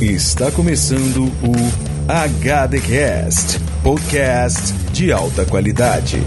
Está começando o HDcast, podcast de alta qualidade.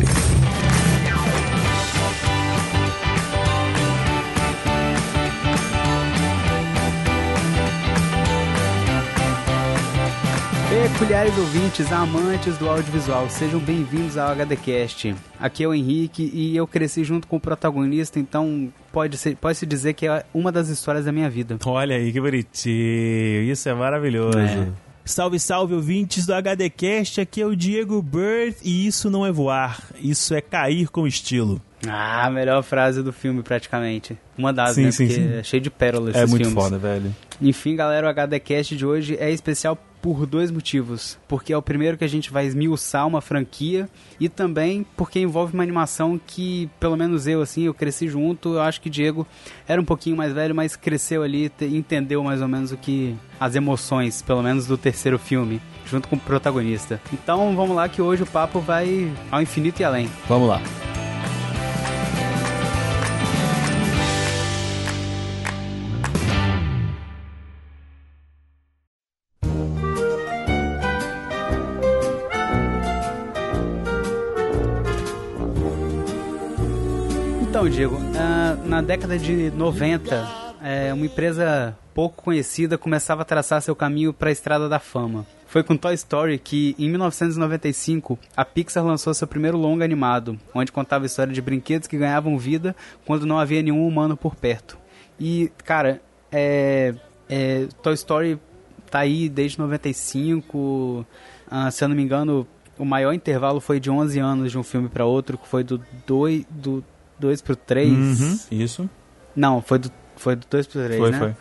Peculiares ouvintes, amantes do audiovisual, sejam bem-vindos ao HDcast. Aqui é o Henrique e eu cresci junto com o protagonista, então pode ser, pode se dizer que é uma das histórias da minha vida. Olha aí que bonitinho, isso é maravilhoso. É. Salve, salve, ouvintes do HDcast, aqui é o Diego Bird e isso não é voar, isso é cair com estilo. Ah, a melhor frase do filme praticamente. Uma das, Sim, né? sim, Porque sim. é cheio de pérolas É esses muito filmes. foda, velho. Enfim, galera, o HDcast de hoje é especial por dois motivos. Porque é o primeiro que a gente vai esmiuçar uma franquia e também porque envolve uma animação que, pelo menos eu, assim, eu cresci junto. Eu acho que Diego era um pouquinho mais velho, mas cresceu ali, te- entendeu mais ou menos o que... as emoções, pelo menos do terceiro filme, junto com o protagonista. Então, vamos lá que hoje o papo vai ao infinito e além. Vamos lá. Diego, na década de 90, é, uma empresa pouco conhecida começava a traçar seu caminho para a estrada da fama. Foi com Toy Story que, em 1995, a Pixar lançou seu primeiro longa animado, onde contava a história de brinquedos que ganhavam vida quando não havia nenhum humano por perto. E, cara, é, é, Toy Story tá aí desde 95. ah, se eu não me engano, o maior intervalo foi de 11 anos de um filme para outro, que foi do 2 do 2 pro 3. Uhum, isso. Não, foi do foi do 2 pro 3, Foi, né? foi.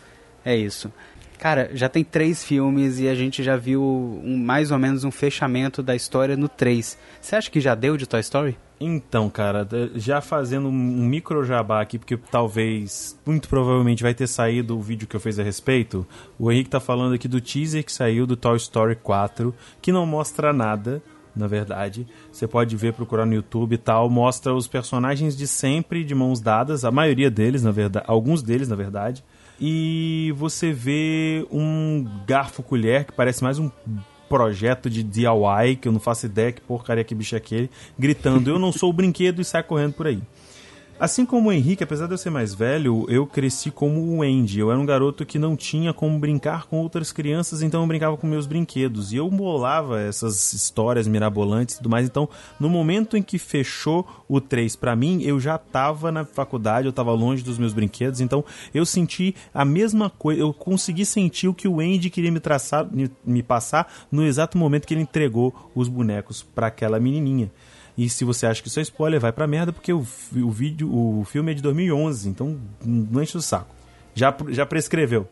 É isso. Cara, já tem três filmes e a gente já viu um- mais ou menos um fechamento da história no 3. Você acha que já deu de Toy Story? Então, cara, já fazendo um micro jabá aqui, porque talvez, muito provavelmente vai ter saído o vídeo que eu fiz a respeito. O Henrique tá falando aqui do teaser que saiu do Toy Story 4, que não mostra nada, na verdade. Você pode ver, procurar no YouTube e tal. Mostra os personagens de sempre de mãos dadas, a maioria deles, na verdade, alguns deles, na verdade. E você vê um garfo-colher que parece mais um projeto de DIY, que eu não faço ideia que porcaria que bicho é aquele, gritando: Eu não sou o brinquedo e sai correndo por aí. Assim como o Henrique, apesar de eu ser mais velho, eu cresci como o Andy. Eu era um garoto que não tinha como brincar com outras crianças, então eu brincava com meus brinquedos. E eu bolava essas histórias mirabolantes e tudo mais. Então, no momento em que fechou o 3 pra mim, eu já tava na faculdade, eu tava longe dos meus brinquedos. Então, eu senti a mesma coisa. Eu consegui sentir o que o Andy queria me traçar, me, me passar no exato momento que ele entregou os bonecos pra aquela menininha. E se você acha que isso é spoiler, vai pra merda, porque o, o vídeo, o filme é de 2011, então não enche o saco. Já, já prescreveu.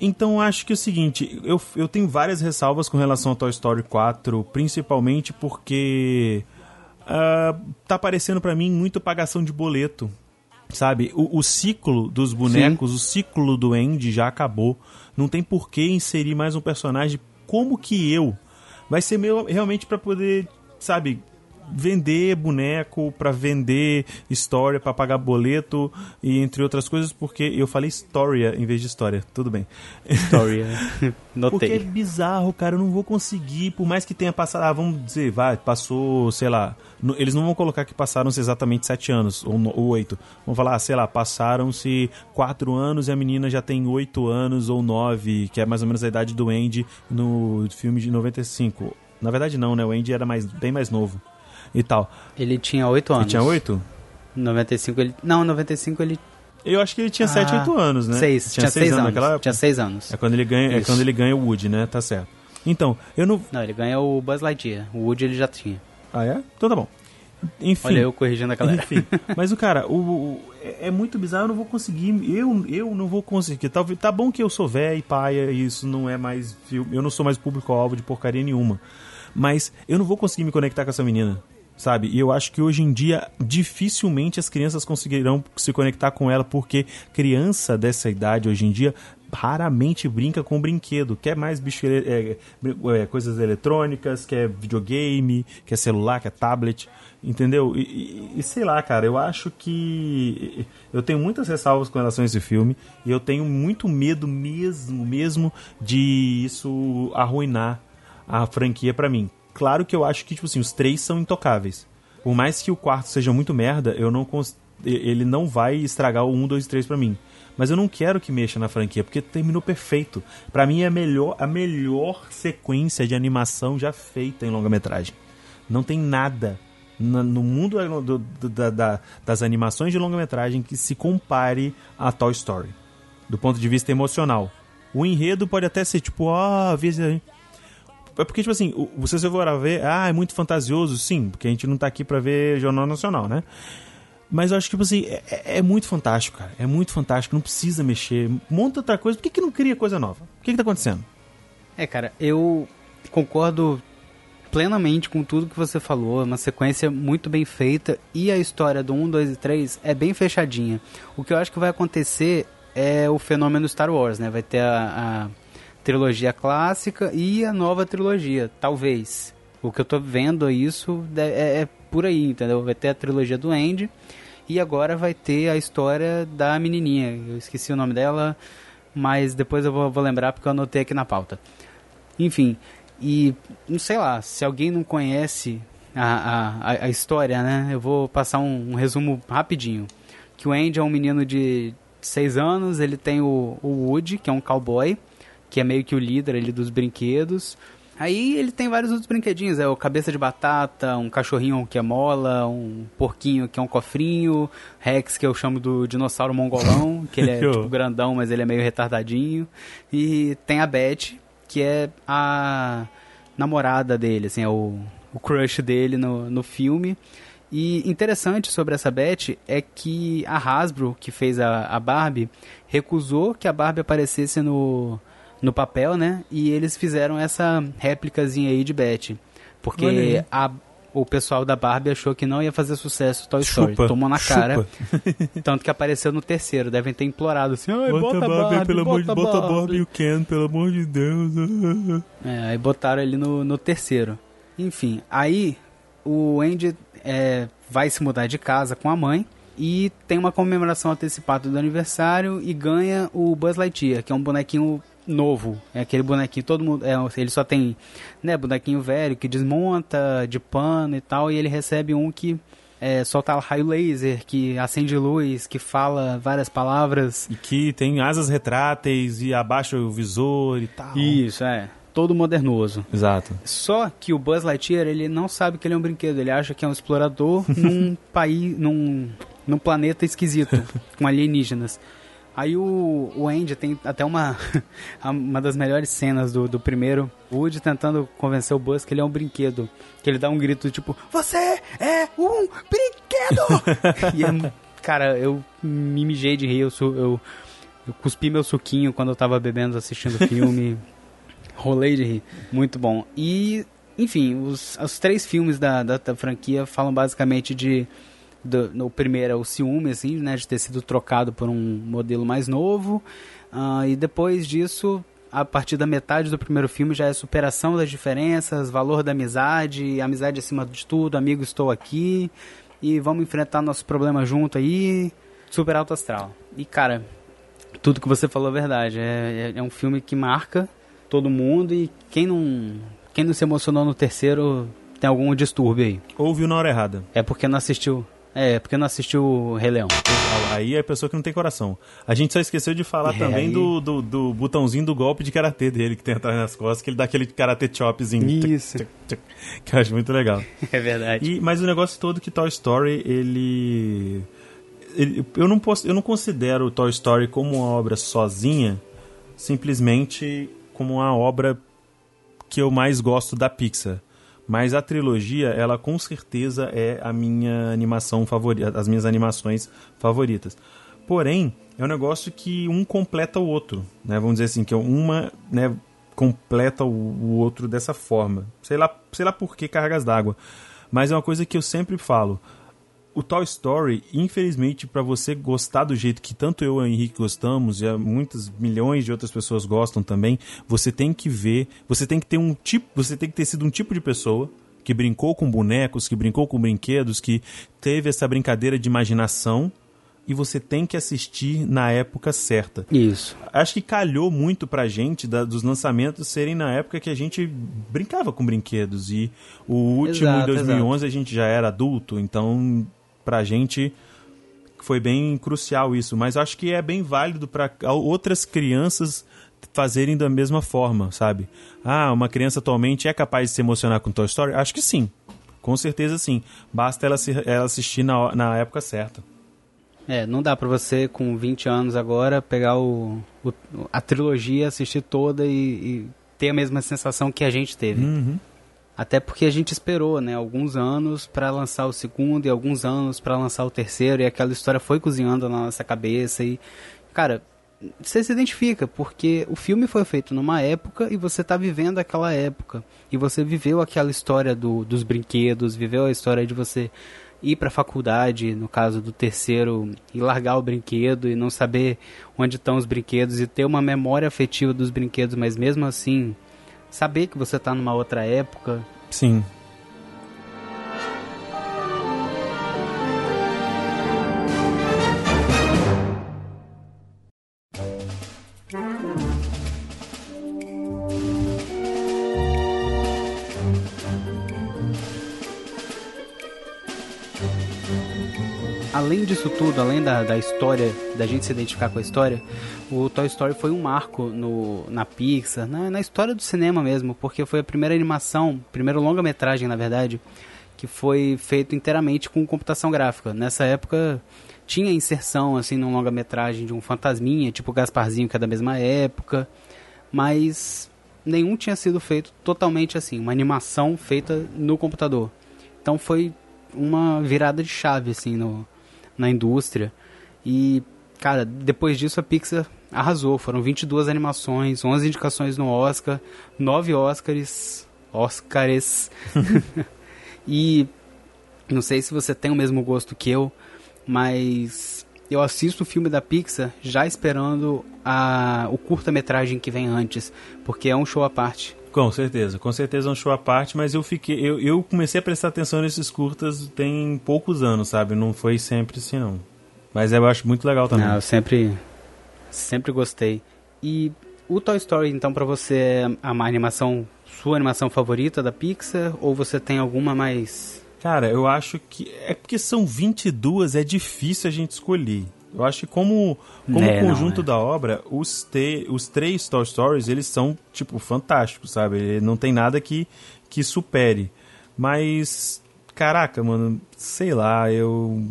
Então acho que é o seguinte, eu, eu tenho várias ressalvas com relação ao Toy Story 4, principalmente porque ah, tá parecendo pra mim muito pagação de boleto. Sabe, o, o ciclo dos bonecos, o ciclo do Andy já acabou. Não tem por que inserir mais um personagem como que eu. Vai ser meio, realmente pra poder, sabe, vender boneco, pra vender história, pra pagar boleto e entre outras coisas, porque eu falei história em vez de história. Tudo bem. Porque é Notei. bizarro, cara. Eu não vou conseguir, por mais que tenha passado. Ah, vamos dizer, vai, passou, sei lá. eles não vão colocar que passaram-se exatamente sete anos, ou, ou oito. Vão falar, ah, sei lá, passaram-se quatro anos e a menina já tem oito anos ou nove, que é mais ou menos a idade do Andy no filme de 95. Na verdade, não, né? O Andy era mais, bem mais novo e tal. Ele tinha 8 anos. Ele tinha oito? 95 ele. Não, 95 ele. Eu acho que ele tinha Ah, sete, oito anos, né? Seis. Tinha 6 anos. naquela época. Tinha 6 anos. É quando ele ganha, é quando ele ganha o Woody, né? Tá certo. Então, eu não. Não, ele ganha o Buzz Lightyear. O Woody ele já tinha. Ah, é? Então tá bom. Enfim. Olha eu corrigindo a galera. Enfim, mas o cara, o, o- é é muito bizarro, eu não vou conseguir, eu, eu não vou conseguir. Tá, tá bom que eu sou velho e paia, e isso não é mais eu não sou mais público-alvo de porcaria nenhuma. Mas eu não vou conseguir me conectar com essa menina, sabe? E eu acho que hoje em dia, dificilmente as crianças conseguirão se conectar com ela, porque criança dessa idade hoje em dia raramente brinca com brinquedo, quer mais bicho, é, é, coisas eletrônicas, quer videogame, quer celular, quer tablet. Entendeu? E, e, e, sei lá, cara, eu acho que. Eu tenho muitas ressalvas com relação a esse filme. E eu tenho muito medo mesmo, mesmo, de isso arruinar a franquia para mim. Claro que eu acho que, tipo assim, os três são intocáveis. Por mais que o quarto seja muito merda, eu não ele não vai estragar o 1, 2 e 3 pra mim. Mas eu não quero que mexa na franquia, porque terminou perfeito. Para mim é a melhor, a melhor sequência de animação já feita em longa-metragem. Não tem nada no mundo do, do, da, da, das animações de longa-metragem que se compare a Toy Story. Do ponto de vista emocional. O enredo pode até ser tipo, ó, oh, é porque, tipo assim, você se for ver, ah, é muito fantasioso, sim, porque a gente não tá aqui pra ver Jornal Nacional, né? Mas eu acho que, tipo assim, é, é, é, muito fantástico, cara. É muito fantástico, não precisa mexer. Monta outra coisa. Por que, que não cria coisa nova? O que, que tá acontecendo? É, cara, eu concordo plenamente com tudo que você falou. É uma sequência muito bem feita. E a história do 1, 2 e 3 é bem fechadinha. O que eu acho que vai acontecer é o fenômeno Star Wars, né? Vai ter a, a trilogia clássica e a nova trilogia, talvez. O que eu tô vendo é isso é, é por aí, entendeu? Vai ter a trilogia do Andy e agora vai ter a história da menininha. Eu esqueci o nome dela, mas depois eu vou, vou lembrar porque eu anotei aqui na pauta. Enfim, e não sei lá, se alguém não conhece a, a, a história, né? Eu vou passar um, um, resumo rapidinho. Que o Andy é um menino de 6 anos, ele tem o, o Woody, que é um cowboy, que é meio que o líder ali dos brinquedos. Aí ele tem vários outros brinquedinhos, é o cabeça de batata, um cachorrinho que é mola, um porquinho que é um cofrinho, Rex que eu chamo do dinossauro mongolão, que ele é tipo grandão, mas ele é meio retardadinho. E tem a Beth, que é a namorada dele, assim, é o, o crush dele no, no filme. E interessante sobre essa Beth é que a Hasbro, que fez a, a Barbie, recusou que a Barbie aparecesse no no papel, né? E eles fizeram essa réplicazinha aí de Beth. Porque a, o pessoal da Barbie achou que não ia fazer sucesso Toy Story. Chupa, Tomou na cara. tanto que apareceu no terceiro. Devem ter implorado assim: Ai, bota, bota a Barbie, pelo bota, amor de, bota Barbie. Barbie e o Ken, pelo amor de Deus. é, aí botaram ele no, no terceiro. Enfim, aí o Andy é, vai se mudar de casa com a mãe e tem uma comemoração antecipada do aniversário e ganha o Buzz Lightyear, que é um bonequinho novo. É aquele bonequinho, todo mundo. É, ele só tem né, bonequinho velho que desmonta de pano e tal, e ele recebe um que é, solta raio laser, que acende luz, que fala várias palavras. E que tem asas retráteis e abaixa o visor e tal. Isso, é. Todo modernoso. Exato. Só que o Buzz Lightyear, ele não sabe que ele é um brinquedo. Ele acha que é um explorador num país, num, num planeta esquisito, com alienígenas. Aí o, o Andy tem até uma, uma das melhores cenas do, do primeiro. O Woody tentando convencer o Buzz que ele é um brinquedo. Que ele dá um grito tipo: Você é um brinquedo! e é, cara, eu me mijei de rir. Eu, eu, eu cuspi meu suquinho quando eu tava bebendo, assistindo o filme. Rolei de rir. Muito bom. E, enfim, os, os três filmes da, da, da franquia falam basicamente de do, no primeiro é o ciúme, assim, né, de ter sido trocado por um modelo mais novo. Uh, e depois disso, a partir da metade do primeiro filme já é superação das diferenças, valor da amizade, amizade acima de tudo, amigo, estou aqui e vamos enfrentar nossos problemas junto aí, super alto astral. E cara, tudo que você falou é verdade, é, é, é um filme que marca todo mundo e quem não, quem não se emocionou no terceiro tem algum distúrbio aí. Ouviu na hora errada. É porque não assistiu é, porque não assistiu o Rei Leão. Aí é pessoa que não tem coração. A gente só esqueceu de falar é, também aí... do, do, do, botãozinho do golpe de karatê dele, que tem atrás nas costas, que ele dá aquele karatê chopzinho. Isso. que eu acho muito legal. É verdade. E, mas o negócio todo que Toy Story, ele... ele eu, não posso, eu não considero Toy Story como uma obra sozinha, simplesmente como uma obra que eu mais gosto da Pixar. Mas a trilogia, ela com certeza é a minha animação favorita, as minhas animações favoritas. Porém, é um negócio que um completa o outro, né? Vamos dizer assim, que uma, né, completa o, o outro dessa forma. Sei lá, sei lá por que cargas d'água. Mas é uma coisa que eu sempre falo o Toy Story, infelizmente, para você gostar do jeito que tanto eu e o Henrique gostamos, e muitas milhões de outras pessoas gostam também, você tem que ver, você tem que ter um tipo, você tem que ter sido um tipo de pessoa que brincou com bonecos, que brincou com brinquedos, que teve essa brincadeira de imaginação e você tem que assistir na época certa. Isso. Acho que calhou muito pra gente da, dos lançamentos serem na época que a gente brincava com brinquedos e o último Exato, em 2011 exato. a gente já era adulto, então pra gente foi bem crucial isso, mas acho que é bem válido para outras crianças fazerem da mesma forma, sabe? Ah, uma criança atualmente é capaz de se emocionar com Toy Story? Acho que sim. Com certeza sim. Basta ela, ela assistir na, na época certa. É, não dá pra você, com 20 anos agora, pegar o, o- a trilogia, assistir toda e, e ter a mesma sensação que a gente teve. Uhum. Até porque a gente esperou, né, alguns anos pra lançar o segundo e alguns anos pra lançar o terceiro e aquela história foi cozinhando na nossa cabeça e, cara, você se identifica porque o filme foi feito numa época e você tá vivendo aquela época. E você viveu aquela história do, dos brinquedos, viveu a história de você ir pra faculdade, no caso do terceiro, e largar o brinquedo e não saber onde estão os brinquedos e ter uma memória afetiva dos brinquedos, mas mesmo assim saber que você tá numa outra época, Sim. além disso tudo, além da, da história, da gente se identificar com a história, o Toy Story foi um marco no, na Pixar, na, na história do cinema mesmo, porque foi a primeira animação, primeiro longa-metragem, na verdade, que foi feito inteiramente com computação gráfica. Nessa época tinha inserção, assim, num longa-metragem de um fantasminha, tipo Gasparzinho, que é da mesma época, mas nenhum tinha sido feito totalmente assim, uma animação feita no computador. Então foi uma virada de chave, assim, no, na indústria. E, cara, depois disso a Pixar arrasou. Foram 22 animações, 11 indicações no Oscar, 9 Oscars. Oscars. e não sei se você tem o mesmo gosto que eu, mas eu assisto o filme da Pixar já esperando a, o curta-metragem que vem antes, porque é um show à parte. Com certeza, com certeza é um show à parte, mas eu fiquei. Eu, eu comecei a prestar atenção nesses curtas tem poucos anos, sabe? Não foi sempre assim, não. Mas eu acho muito legal também. Ah, eu sempre, sempre gostei. E o Toy Story, então, pra você é a animação, sua animação favorita da Pixar? Ou você tem alguma mais. Cara, eu acho que. É porque são 22, é difícil a gente escolher. Eu acho que como, como É, não, conjunto é. da obra, os, te, os três Toy Stories, eles são, tipo, fantásticos, sabe? Não tem nada que, que supere. Mas, caraca, mano, sei lá, eu...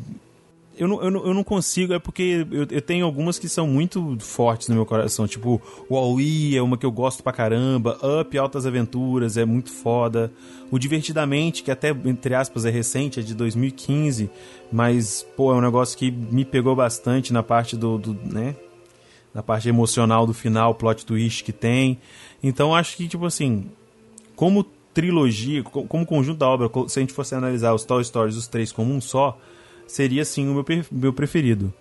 Eu não, eu, não, eu não consigo, é porque eu, eu tenho algumas que são muito fortes no meu coração. Tipo, Wall-E é uma que eu gosto pra caramba. Up, Altas Aventuras, é muito foda. O Divertidamente, que até, entre aspas, é recente, é de 2015. Mas, pô, é um negócio que me pegou bastante na parte do, do né? Na parte emocional do final, plot twist que tem. Então, acho que, tipo assim, como trilogia, co- como conjunto da obra, se a gente fosse analisar os Toy Stories, os três como um só, seria sim o meu, meu preferido.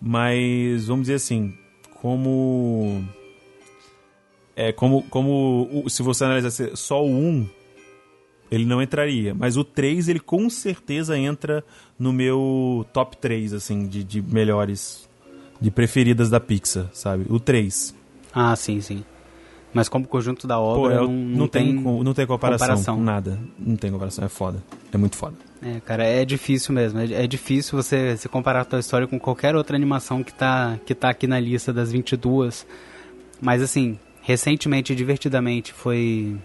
Mas vamos dizer assim, como é como como se você analisasse só o 1, ele não entraria, mas o 3 ele com certeza entra no meu top 3 assim de, de melhores de preferidas da Pixar, sabe? O 3. Ah, sim, sim. Mas como conjunto da Pô, obra, eu- não, não, tem, co- não tem comparação, comparação. nada. Não tem comparação, é foda. É muito foda. É, cara, é difícil mesmo. É, é difícil você se comparar a tua história com qualquer outra animação que tá, que tá aqui na lista das 22. Mas, assim, recentemente, divertidamente, foi.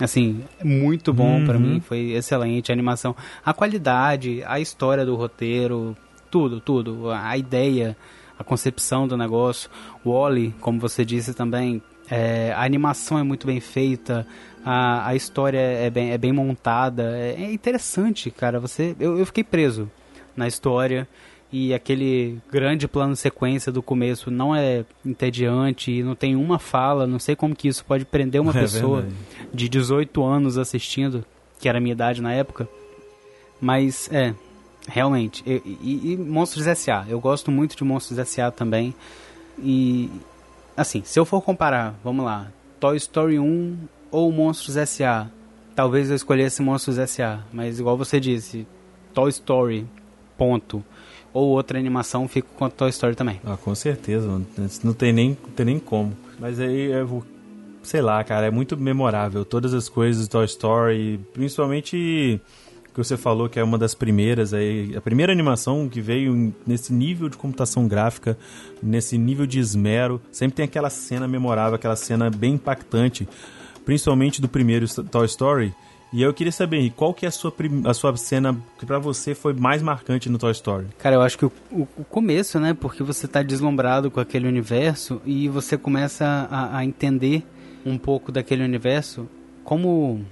Assim, muito bom Uhum. pra mim. Foi excelente a animação. A qualidade, a história do roteiro, tudo, tudo. A ideia, a concepção do negócio. O Wally, como você disse também, é, a animação é muito bem feita, a, a história é bem, é bem montada, é, é interessante, cara. Você, eu, eu fiquei preso na história e aquele grande plano sequência do começo não é entediante, não tem uma fala, não sei como que isso pode prender uma É pessoa verdade. de 18 anos assistindo, que era a minha idade na época. Mas é, realmente. eu- e, e Monstros S.A. Eu gosto muito de Monstros S.A. também. E assim, se eu for comparar, vamos lá, Toy Story 1 ou Monstros S.A., talvez eu escolhesse Monstros S.A. Mas igual você disse, Toy Story, ponto. Ou outra animação, fico com Toy Story também. Ah, com certeza. Não tem nem, não tem nem como. Mas aí, eu, sei lá, cara, é muito memorável. Todas as coisas do Toy Story, principalmente que você falou que é uma das primeiras aí, a primeira animação que veio nesse nível de computação gráfica, nesse nível de esmero, sempre tem aquela cena memorável, aquela cena bem impactante, principalmente do primeiro Toy Story. E eu queria saber, qual que é a sua, a sua cena que para você foi mais marcante no Toy Story? Cara, eu acho que o, o, o, começo, né? Porque você tá deslumbrado com aquele universo e você começa a, a entender um pouco daquele universo, como,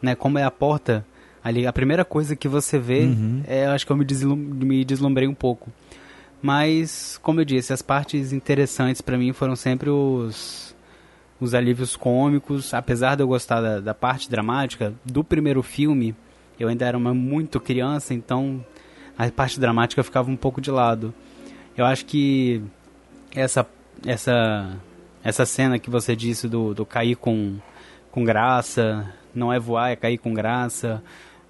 né, como é a porta ali. A primeira coisa que você vê, uhum. é, acho que eu me, deslum, me deslumbrei um pouco. Mas, como eu disse, as partes interessantes para mim foram sempre os, os alívios cômicos. Apesar de eu gostar da, da parte dramática, do primeiro filme, eu ainda era uma muito criança, então a parte dramática ficava um pouco de lado. Eu acho que essa essa essa cena que você disse do, do cair com, com graça, não é voar, é cair com graça.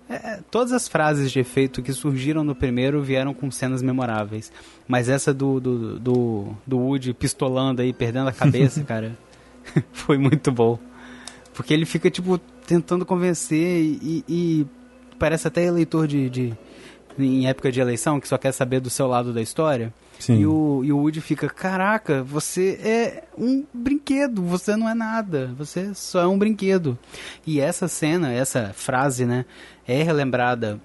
É, todas as frases de efeito que surgiram no primeiro vieram com cenas memoráveis. Mas essa do, do, do, do Woody pistolando aí, perdendo a cabeça, cara, foi muito bom. Porque ele fica, tipo, tentando convencer e, e parece até eleitor de, de, em época de eleição, que só quer saber do seu lado da história. Sim. E o, e o Woody fica, caraca, você é um brinquedo, você não é nada, você só é um brinquedo. E essa cena, essa frase, né, é relembrada,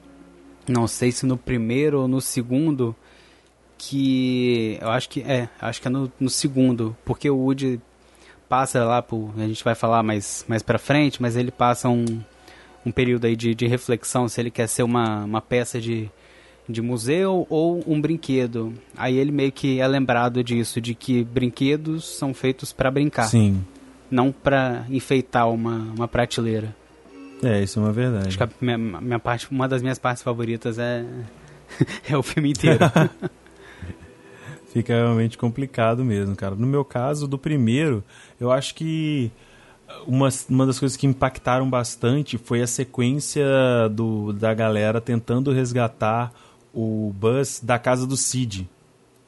não sei se no primeiro ou no segundo, que eu acho que é, acho que é no, no segundo, porque o Woody passa lá por, a gente vai falar mais mais para frente, mas ele passa um, um período aí de, de reflexão se ele quer ser uma, uma peça de de museu ou um brinquedo. Aí ele meio que é lembrado disso, de que brinquedos são feitos para brincar. Sim. Não para enfeitar uma, uma prateleira. É, isso é uma verdade. Acho que minha, minha parte, uma das minhas partes favoritas é, é o filme inteiro. Fica realmente complicado mesmo, cara. No meu caso, do primeiro, eu acho que uma, uma das coisas que impactaram bastante foi a sequência do, da galera tentando resgatar o Buzz da casa do Sid,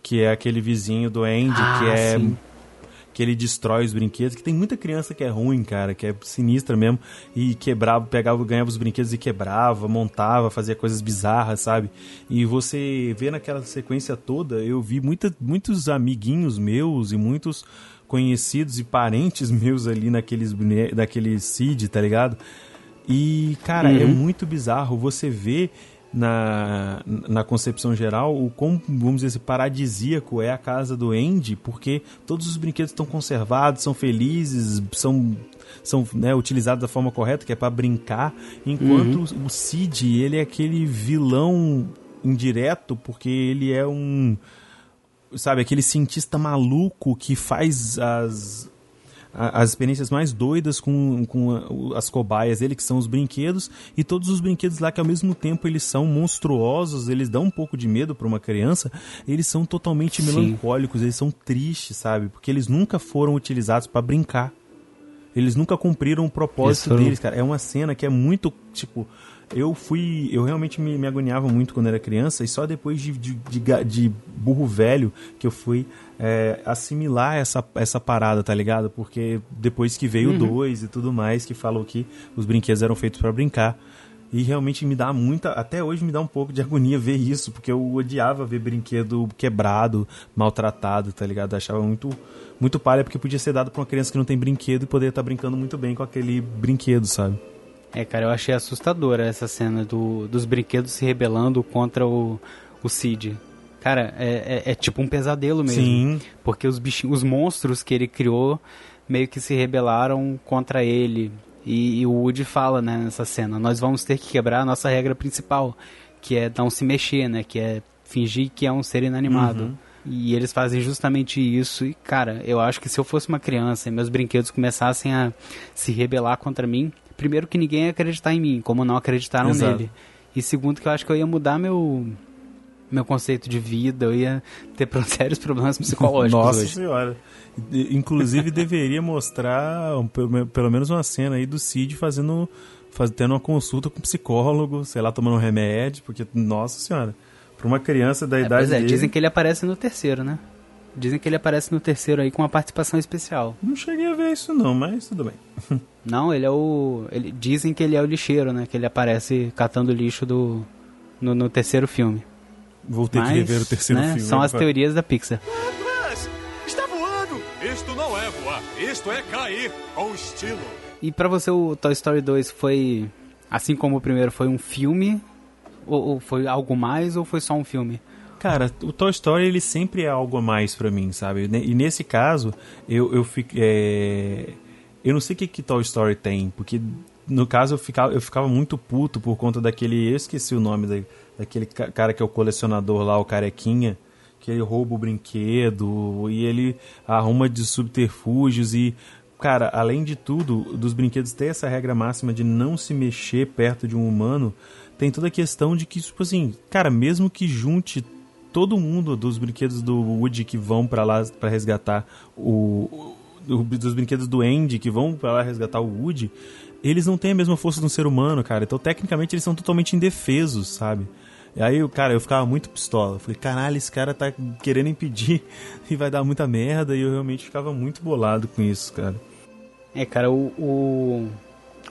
que é aquele vizinho do Andy, ah, que é sim. Que ele destrói os brinquedos, que tem muita criança que é ruim, cara, que é sinistra mesmo e quebrava, pegava, ganhava os brinquedos e quebrava, montava, fazia coisas bizarras, sabe? E você vê naquela sequência toda, eu vi muita, muitos amiguinhos meus e muitos conhecidos e parentes meus ali naqueles naquele Cid, tá ligado? E, cara, é uhum. é muito bizarro você ver na, na concepção geral o quão, vamos dizer assim, paradisíaco é a casa do Andy, porque todos os brinquedos estão conservados, são felizes, são são né, utilizados da forma correta, que é para brincar, enquanto uhum. o Cid, ele é aquele vilão indireto, porque ele é um sabe, aquele cientista maluco que faz as as experiências mais doidas com, com as cobaias dele, que são os brinquedos, e todos os brinquedos lá que ao mesmo tempo eles são monstruosos, eles dão um pouco de medo para uma criança, eles são totalmente Sim. melancólicos, eles são tristes, sabe? Porque eles nunca foram utilizados para brincar. Eles nunca cumpriram o propósito deles, cara. É uma cena que é muito, tipo, eu fui. Eu realmente me, me agoniava muito quando era criança, e só depois de, de, de, de burro velho que eu fui é, assimilar essa, essa parada, tá ligado? Porque depois que veio o 2 uhum. e tudo mais, que falou que os brinquedos eram feitos para brincar. E realmente me dá muita. Até hoje me dá um pouco de agonia ver isso, porque eu odiava ver brinquedo quebrado, maltratado, tá ligado? Eu achava muito, muito palha, porque podia ser dado pra uma criança que não tem brinquedo e poder estar tá brincando muito bem com aquele brinquedo, sabe? É, cara, eu achei assustadora essa cena do, dos brinquedos se rebelando contra o, o Cid. Cara, é, é, é tipo um pesadelo mesmo. Sim. Porque os bichinhos, os monstros que ele criou meio que se rebelaram contra ele. E, e, o Woody fala, né, nessa cena, nós vamos ter que quebrar a nossa regra principal, que é não se mexer, né, que é fingir que é um ser inanimado. Uhum. E eles fazem justamente isso. E, cara, eu acho que se eu fosse uma criança e meus brinquedos começassem a se rebelar contra mim, primeiro que ninguém ia acreditar em mim, como não acreditaram Exato. nele. E segundo que eu acho que eu ia mudar meu meu conceito de vida, eu ia ter sérios problemas psicológicos Nossa hoje. senhora. Inclusive deveria mostrar pelo menos uma cena aí do Cid fazendo faz, tendo uma consulta com um psicólogo, sei lá, tomando um remédio, porque, nossa senhora, para uma criança da É, idade pois é, dele... dizem que ele aparece no terceiro, né? Dizem que ele aparece no terceiro aí com uma participação especial. Não cheguei a ver isso não, mas tudo bem. Não, ele é o. Ele, dizem que ele é o lixeiro, né? Que ele aparece catando lixo do. No, no terceiro filme. Vou ter Mas, que rever o terceiro né, filme. São as agora. teorias da Pixar. Atlas! Está voando! Isto não é voar, isto é cair com estilo. E pra você o Toy Story 2 foi. Assim como o primeiro foi um filme? Ou, ou foi algo mais ou foi só um filme? Cara, o Toy Story ele sempre é algo a mais pra mim, sabe? E nesse caso, eu, eu fico. é, Eu não sei o que, que Toy Story tem, porque no caso eu ficava, eu ficava muito puto por conta daquele. Eu esqueci o nome da, daquele ca- cara que é o colecionador lá, o carequinha, que ele rouba o brinquedo e ele arruma de subterfúgios e. Cara, além de tudo, dos brinquedos ter essa regra máxima de não se mexer perto de um humano, tem toda a questão de que, tipo assim, cara, mesmo que junte todo mundo dos brinquedos do Woody que vão pra lá pra resgatar o, o- dos brinquedos do Andy que vão pra lá resgatar o Woody, eles não têm a mesma força de um ser humano, cara. Então, tecnicamente, eles são totalmente indefesos, sabe? E aí, cara, eu ficava muito pistola. Falei, caralho, esse cara tá querendo impedir e vai dar muita merda. E eu realmente ficava muito bolado com isso, cara. É, cara, o, o,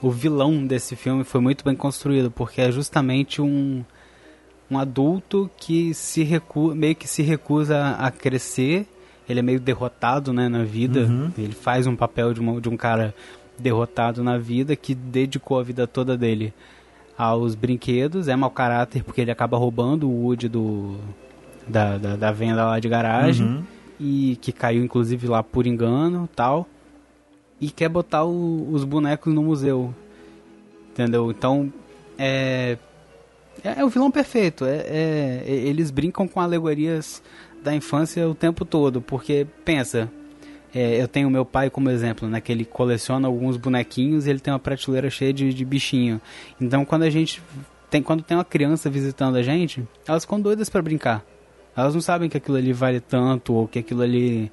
o vilão desse filme foi muito bem construído, porque é justamente um, um adulto que se recu meio que se recusa a crescer. Ele é meio derrotado né, na vida. Ele faz um papel de, uma, de um cara derrotado na vida que dedicou a vida toda dele aos brinquedos. É mau caráter porque ele acaba roubando o Woody do, da, da, da venda lá de garagem. Uhum. E que caiu inclusive lá por engano tal e quer botar o- os bonecos no museu. Entendeu? Então, é. É, é o vilão perfeito. É, é- é- eles brincam com alegorias da infância o tempo todo. Porque, pensa, é, eu tenho meu pai como exemplo, né? Que ele coleciona alguns bonequinhos e ele tem uma prateleira cheia de, de bichinho. Então, quando a gente. Tem, quando tem uma criança visitando a gente, elas ficam doidas pra brincar. Elas não sabem que aquilo ali vale tanto ou que aquilo ali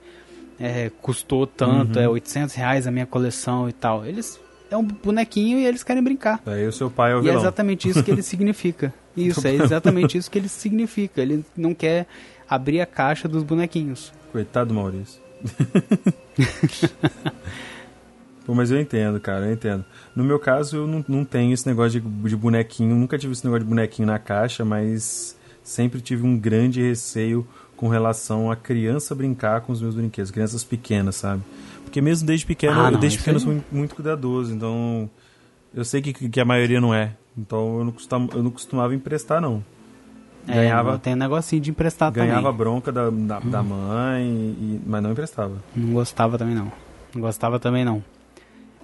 é, custou tanto, é 800 reais a minha coleção e tal. Eles é um bonequinho e eles querem brincar. Aí o seu pai é o E é vilão. exatamente isso que ele significa. Isso, é exatamente isso que ele significa. Ele não quer abrir a caixa dos bonequinhos. Coitado do Maurício. Pô, mas eu entendo, cara, eu entendo. No meu caso, eu não, não tenho esse negócio de, de bonequinho, nunca tive esse negócio de bonequinho na caixa, mas sempre tive um grande receio com relação a criança brincar com os meus brinquedos, crianças pequenas, sabe? Porque mesmo desde pequeno, Ah, não, desde pequeno eu sou muito, cuidadoso, então eu sei que, que a maioria não é. Então eu não costumava, eu não costumava emprestar, não. Ganhava- É, tem um negocinho de emprestar Ganhava também. bronca da, da, da mãe, e- mas não emprestava. Não gostava também não. Não gostava também não.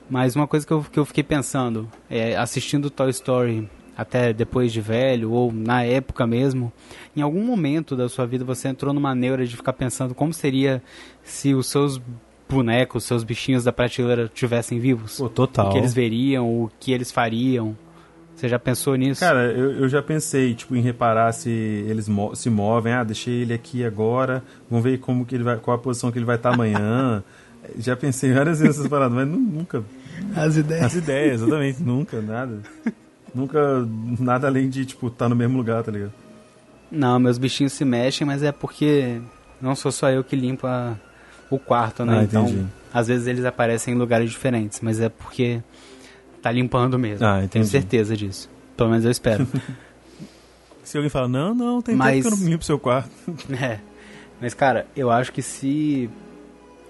Mas uma coisa que eu, que eu fiquei pensando, é, assistindo Toy Story até depois de velho, ou na época mesmo, em algum momento da sua vida você entrou numa neura de ficar pensando como seria se os seus bonecos, seus bichinhos da prateleira estivessem vivos? Pô, total. O que eles veriam, o que eles fariam. Você já pensou nisso? Cara, eu, eu já pensei, tipo, em reparar se eles mo- se movem. Ah, deixei ele aqui agora, vamos ver como que ele vai, qual a posição que ele vai estar amanhã. já pensei várias vezes nessas paradas, mas nu- nunca. As ideias. As ideias, exatamente, nunca, nada. Nunca, nada além de, tipo, estar no mesmo lugar, tá ligado? Não, meus bichinhos se mexem, mas é porque não sou só eu que limpo a- o quarto, né? Ah, então, entendi. às vezes eles aparecem em lugares diferentes, mas é porque tá limpando mesmo. Ah, entendi. Tenho certeza disso. Pelo menos eu espero. Se alguém fala, não, não, tem Mas- tempo que eu não vim pro seu quarto. é. Mas, cara, eu acho que se.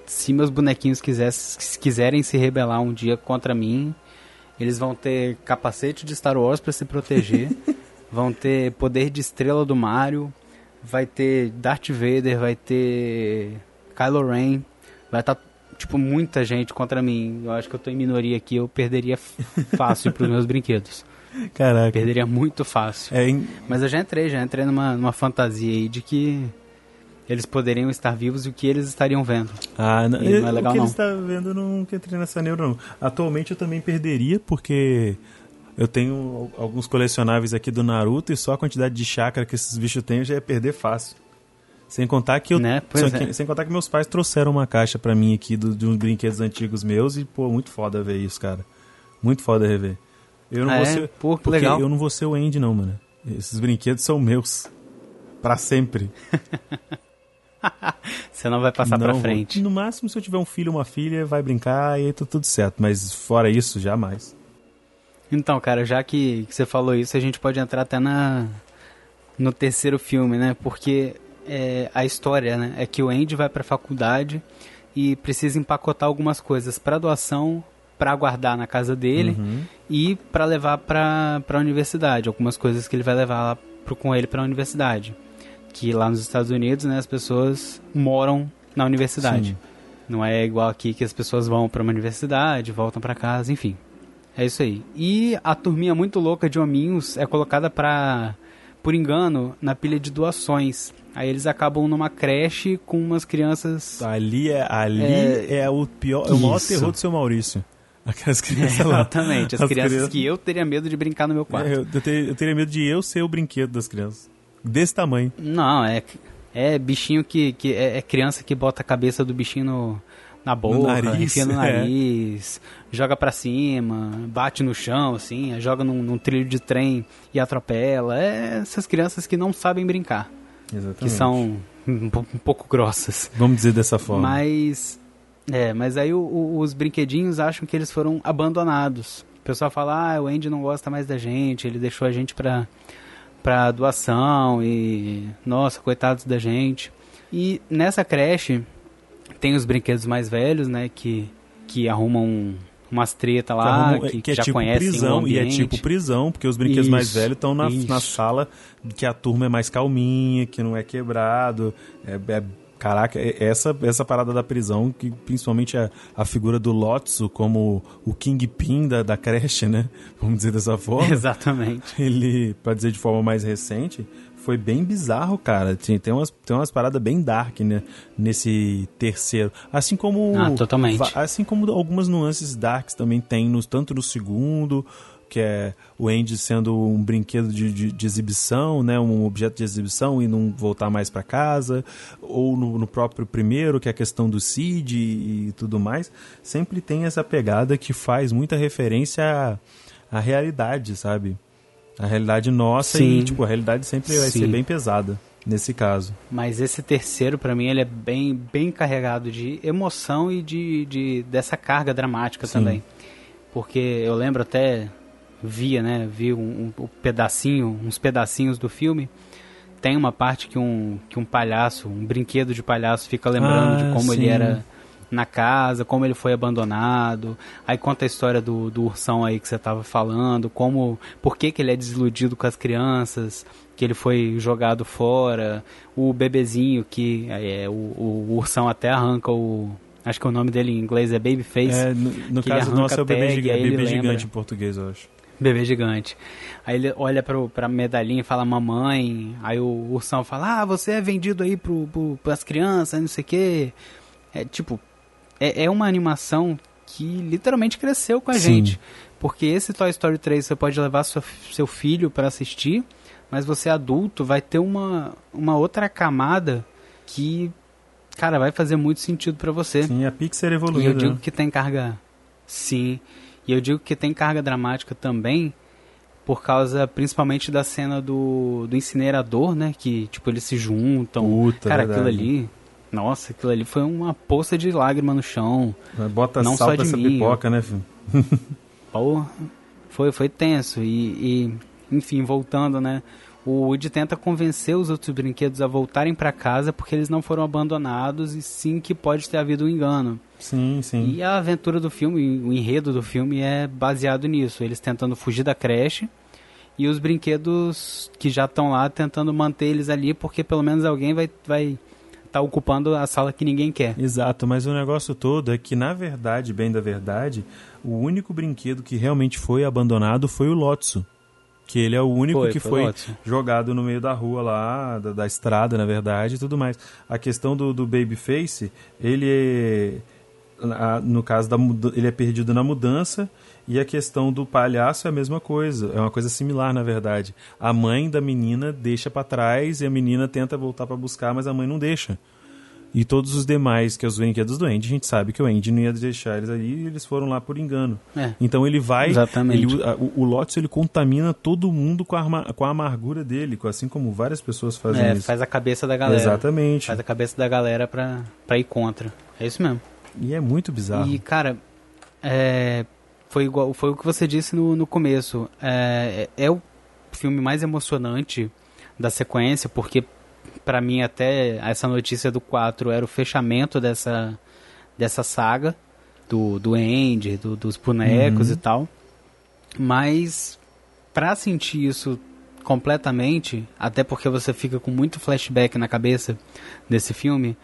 Se meus bonequinhos quisesse, quiserem se rebelar um dia contra mim, eles vão ter capacete de Star Wars pra se proteger, vão ter poder de estrela do Mario, vai ter Darth Vader, vai ter Kylo Ren, vai estar, tipo, muita gente contra mim. Eu acho que eu tô em minoria aqui, eu perderia fácil pros meus brinquedos. Caraca. Perderia muito fácil. É, em- Mas eu já entrei, já entrei numa, numa fantasia aí de que eles poderiam estar vivos e o que eles estariam vendo. Ah, não, E não é legal, o que não. ele está vendo eu não entrei nessa neura, não. Atualmente eu também perderia, porque eu tenho al- alguns colecionáveis aqui do Naruto e só a quantidade de chakra que esses bichos têm já ia perder fácil. Sem contar que eu, Né? Sem, é. sem contar que meus pais trouxeram uma caixa pra mim aqui do- de uns brinquedos antigos meus e pô, muito foda ver isso, cara. Muito foda rever. Eu não Ah, vou é? ser. Pô, que porque legal. eu não vou ser o Andy, não, mano. Esses brinquedos são meus. Pra sempre. Você não vai passar Não pra vou. frente. No máximo, se eu tiver um filho ou uma filha, vai brincar e aí tá tudo certo. Mas fora isso, jamais. Então, cara, já que, que você falou isso, a gente pode entrar até na no terceiro filme, né? Porque é, a história, né, é que o Andy vai pra faculdade e precisa empacotar algumas coisas pra doação, pra guardar na casa dele Uhum. e pra levar para universidade, algumas coisas que ele vai levar lá pro, com ele pra universidade. Que lá nos Estados Unidos, né, as pessoas moram na universidade. Sim. Não é igual aqui que as pessoas vão pra uma universidade, voltam pra casa, enfim. É isso aí. E a turminha muito louca de hominhos é colocada pra, por engano, na pilha de doações. Aí eles acabam numa creche com umas crianças. Ali é, ali É, é, o pior, é o maior isso. terror do seu Maurício. Aquelas crianças lá. Exatamente, as, As crianças crianças- que eu teria medo de brincar no meu quarto. É, eu, eu teria, eu teria medo de eu ser o brinquedo das crianças. Desse tamanho. Não, é, é bichinho que, que é, é criança que bota a cabeça do bichinho no, na boca, nariz, enfia no é. nariz, joga pra cima, bate no chão, assim, joga num, num trilho de trem e atropela. É essas crianças que não sabem brincar, Exatamente. que são um, um pouco grossas. Vamos dizer dessa forma. Mas, é, mas aí o- o- os brinquedinhos acham que eles foram abandonados. O pessoal fala, ah, o Andy não gosta mais da gente, ele deixou a gente pra, pra doação e, nossa, coitados da gente. E nessa creche tem os brinquedos mais velhos, né, que, que arrumam umas treta lá, arruma- que, é já tipo conhecem prisão, e é tipo prisão, porque os brinquedos mais Isso, velhos estão na, isso. na sala que a turma é mais calminha, que não é quebrado. É, é- caraca, é- essa, essa parada da prisão, que principalmente a, a figura do Lotso como o Kingpin da, da creche, né? Vamos dizer dessa forma. Exatamente. ele, pra dizer de forma mais recente, foi bem bizarro, cara. Tem, tem, umas, tem umas paradas bem dark, né? Nesse terceiro. Assim como. Ah, totalmente. Assim como algumas nuances darks também tem, no, tanto no segundo, que é o Andy sendo um brinquedo de, de, de exibição, né? Um objeto de exibição e não voltar mais pra casa. Ou no, no próprio primeiro, que é a questão do Cid e, e tudo mais. Sempre tem essa pegada que faz muita referência à, à realidade, sabe? A realidade nossa Sim. e, tipo, a realidade sempre vai Sim. ser bem pesada nesse caso. Mas esse terceiro, pra mim, ele é bem, bem carregado de emoção e de, de dessa carga dramática Sim. também. Porque eu lembro até, via, né, vi um, um- um pedacinho, uns pedacinhos do filme. Tem uma parte que um, que um palhaço, um brinquedo de palhaço fica lembrando Ah, de como sim. ele era na casa, como ele foi abandonado. Aí conta a história do, do ursão aí que você tava falando, como, por que, que ele é desiludido com as crianças, que ele foi jogado fora, o bebezinho que é o, o, o ursão até arranca o acho que o nome dele em inglês é Babyface, É, no no caso nosso é o bebê, tag, giga- bebê lembra. gigante em português, eu acho. bebê gigante. Aí ele olha pro, pra medalhinha e fala mamãe, aí o ursão fala: "Ah, você é vendido aí pro, pro pras crianças, não sei o quê". É tipo é, é uma animação que literalmente cresceu com a Sim. gente. Porque esse Toy Story 3 você pode levar sua- seu filho para assistir, mas você adulto vai ter uma, uma outra camada que, cara, vai fazer muito sentido para você. Sim, a Pixar E evoluiu, eu digo né? que tem carga. Sim. E eu digo que tem carga dramática também, por causa principalmente da cena do, do incinerador, né? Que, tipo, eles se juntam. Puta, Cara, verdade. aquilo ali. Nossa, aquilo ali foi uma poça de lágrima no chão. Bota não sal só de essa mim, pipoca, né, filho? Porra, foi, foi tenso. E, e, enfim, voltando, né? O Woody tenta convencer os outros brinquedos a voltarem para casa porque eles não foram abandonados e sim que pode ter havido um engano. Sim, sim. E a aventura do filme, o enredo do filme é baseado nisso. Eles tentando fugir da creche e os brinquedos que já estão lá tentando manter eles ali porque pelo menos alguém vai vai estar ocupando a sala que ninguém quer. Exato, mas o negócio todo é que, na verdade, bem da verdade, o único brinquedo que realmente foi abandonado foi o Lotso. Que ele é o único Foi, que foi foi, jogado no meio da rua lá, da, da estrada, na verdade, e tudo mais. A questão do, do Babyface, ele é, no caso da ele é perdido na mudança e a questão do palhaço é a mesma coisa, é uma coisa similar na verdade. A mãe da menina deixa pra trás e a menina tenta voltar pra buscar, mas a mãe não deixa. E todos os demais, que é os brinquedos do Andy, a gente sabe que o Andy não ia deixar eles ali e eles foram lá por engano. É. Então ele vai. Exatamente. ele- a- o, o Lotus ele contamina todo mundo com a, com a amargura dele, com- assim como várias pessoas fazem É, isso. faz a cabeça da galera. Exatamente. Faz a cabeça da galera pra, pra ir contra. É isso mesmo. E é muito bizarro. E, cara, é, foi, igual, foi o que você disse no, no começo. É, é o filme mais emocionante da sequência, porque pra mim até essa notícia do 4 era o fechamento dessa, dessa saga, do, do Andy, do- dos bonecos Uhum. e tal. Mas pra sentir isso completamente, até porque você fica com muito flashback na cabeça desse filme,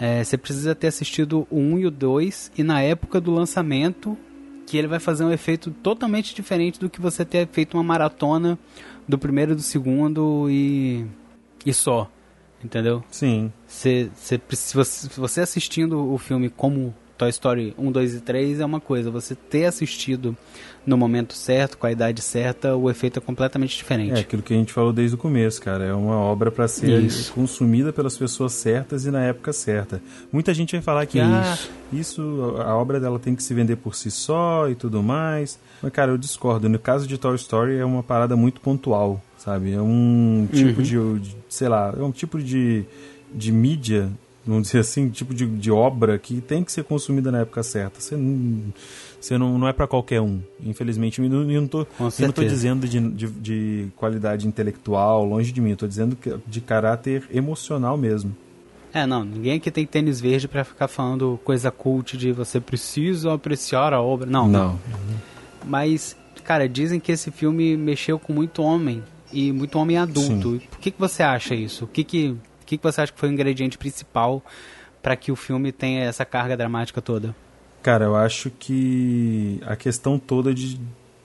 é, você precisa ter assistido o 1 e o 2 e na época do lançamento que ele vai fazer um efeito totalmente diferente do que você ter feito uma maratona do primeiro do segundo e, e só, entendeu? Sim. Se você assistindo o filme como Toy Story 1, 2 e 3 é uma coisa, você ter assistido no momento certo, com a idade certa, o efeito é completamente É diferente. aquilo que a gente falou desde o começo, cara. É uma obra pra ser Isso. consumida pelas pessoas certas e na época certa. Muita gente vai falar que ah, Isso. isso, a obra dela tem que se vender por si só e tudo mais. Mas, cara, eu discordo. No caso de Toy Story é uma parada muito pontual, sabe? É um tipo de, de- sei lá, é um tipo de, de mídia, vamos dizer assim, tipo de, de obra que tem que ser consumida na época certa. Você não, você não, não é pra qualquer um, infelizmente. Eu não, eu não tô, eu não tô dizendo de, de, de qualidade intelectual, longe de mim. Eu tô dizendo que- de caráter emocional mesmo. É, não, ninguém aqui tem tênis verde pra ficar falando coisa cult de você precisa apreciar a obra. Não, Mas, cara, dizem que esse filme mexeu com muito homem e muito homem adulto. E por que, que você acha isso? O que, que, que, que você acha que foi o ingrediente principal pra que o filme tenha essa carga dramática toda? Cara, eu acho que a questão toda de.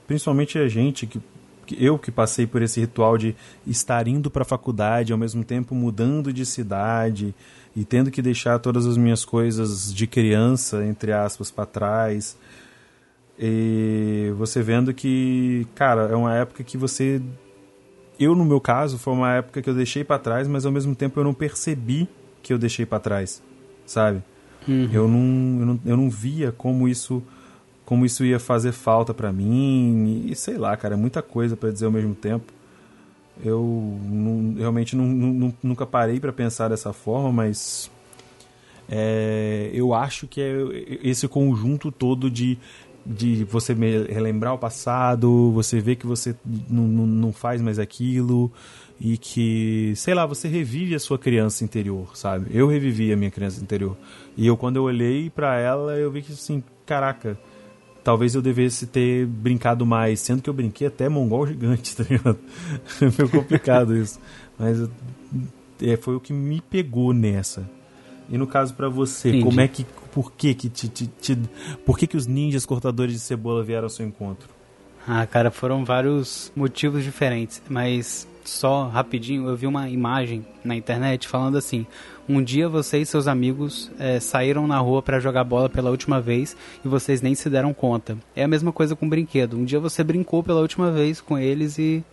Principalmente a gente, que, que eu que passei por esse ritual de estar indo para a faculdade, ao mesmo tempo mudando de cidade e tendo que deixar todas as minhas coisas de criança, entre aspas, para trás. E você vendo que, cara, é uma época que você. Eu, no meu caso, foi uma época que eu deixei para trás, mas ao mesmo tempo eu não percebi que eu deixei para trás, sabe? Eu não, eu não, eu não via como isso como isso ia fazer falta pra mim e sei lá, cara, é muita coisa pra dizer ao mesmo tempo. Eu não- realmente não- não- nunca parei pra pensar dessa forma, mas é, eu acho que é esse conjunto todo de, de você relembrar o passado, você ver que você não, faz mais aquilo e que, sei lá, você revive a sua criança interior, sabe? Eu revivi a minha criança interior. E eu, quando eu olhei pra ela, eu vi que, assim, caraca, talvez eu devesse ter brincado mais, sendo que eu brinquei até mongol gigante, tá ligado? Foi complicado isso. Mas é, foi o que me pegou nessa. E no caso pra você, Entendi. como é que. Por que que te, te- te- Por que que os ninjas cortadores de cebola vieram ao seu encontro? Ah, cara, foram vários motivos diferentes, mas só rapidinho, eu vi uma imagem na internet falando assim: um dia você e seus amigos eh, saíram na rua pra jogar bola pela última vez e vocês nem se deram conta. É a mesma coisa com brinquedo. Um dia você brincou pela última vez com eles e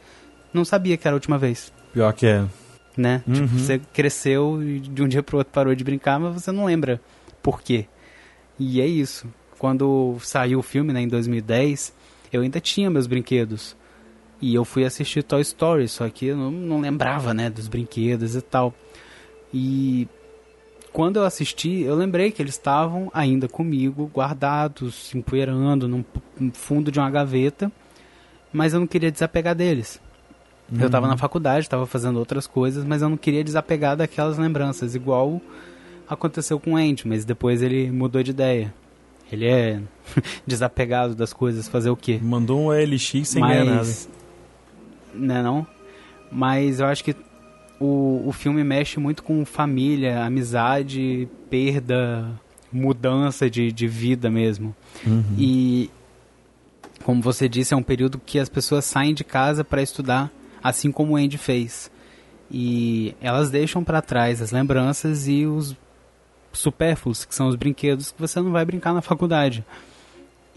não sabia que era a última vez, Pior que é. Né? Uhum. Tipo, você cresceu e de um dia pro outro parou de brincar, mas você não lembra por quê. E é isso. Quando saiu o filme, né, em 2010, eu ainda tinha meus brinquedos. E eu fui assistir Toy Story, só que eu não, não lembrava, né, dos brinquedos e tal. E quando eu assisti, eu lembrei que eles estavam ainda comigo, guardados, empoeirando no fundo de uma gaveta, mas eu não queria desapegar deles. Eu tava na faculdade, tava fazendo outras coisas, mas eu não queria desapegar daquelas lembranças, igual aconteceu com o Andy, mas depois ele mudou de ideia. Ele é desapegado das coisas, fazer o quê? Mandou um LX sem ganhar nada. Mas. Né não? Mas eu acho que o, o filme mexe muito com família, amizade, perda, mudança de, de vida mesmo. Uhum. E como você disse, é um período que as pessoas saem de casa para estudar, assim como o Andy fez. E elas deixam para trás as lembranças e os supérfluos, que são os brinquedos que você não vai brincar na faculdade.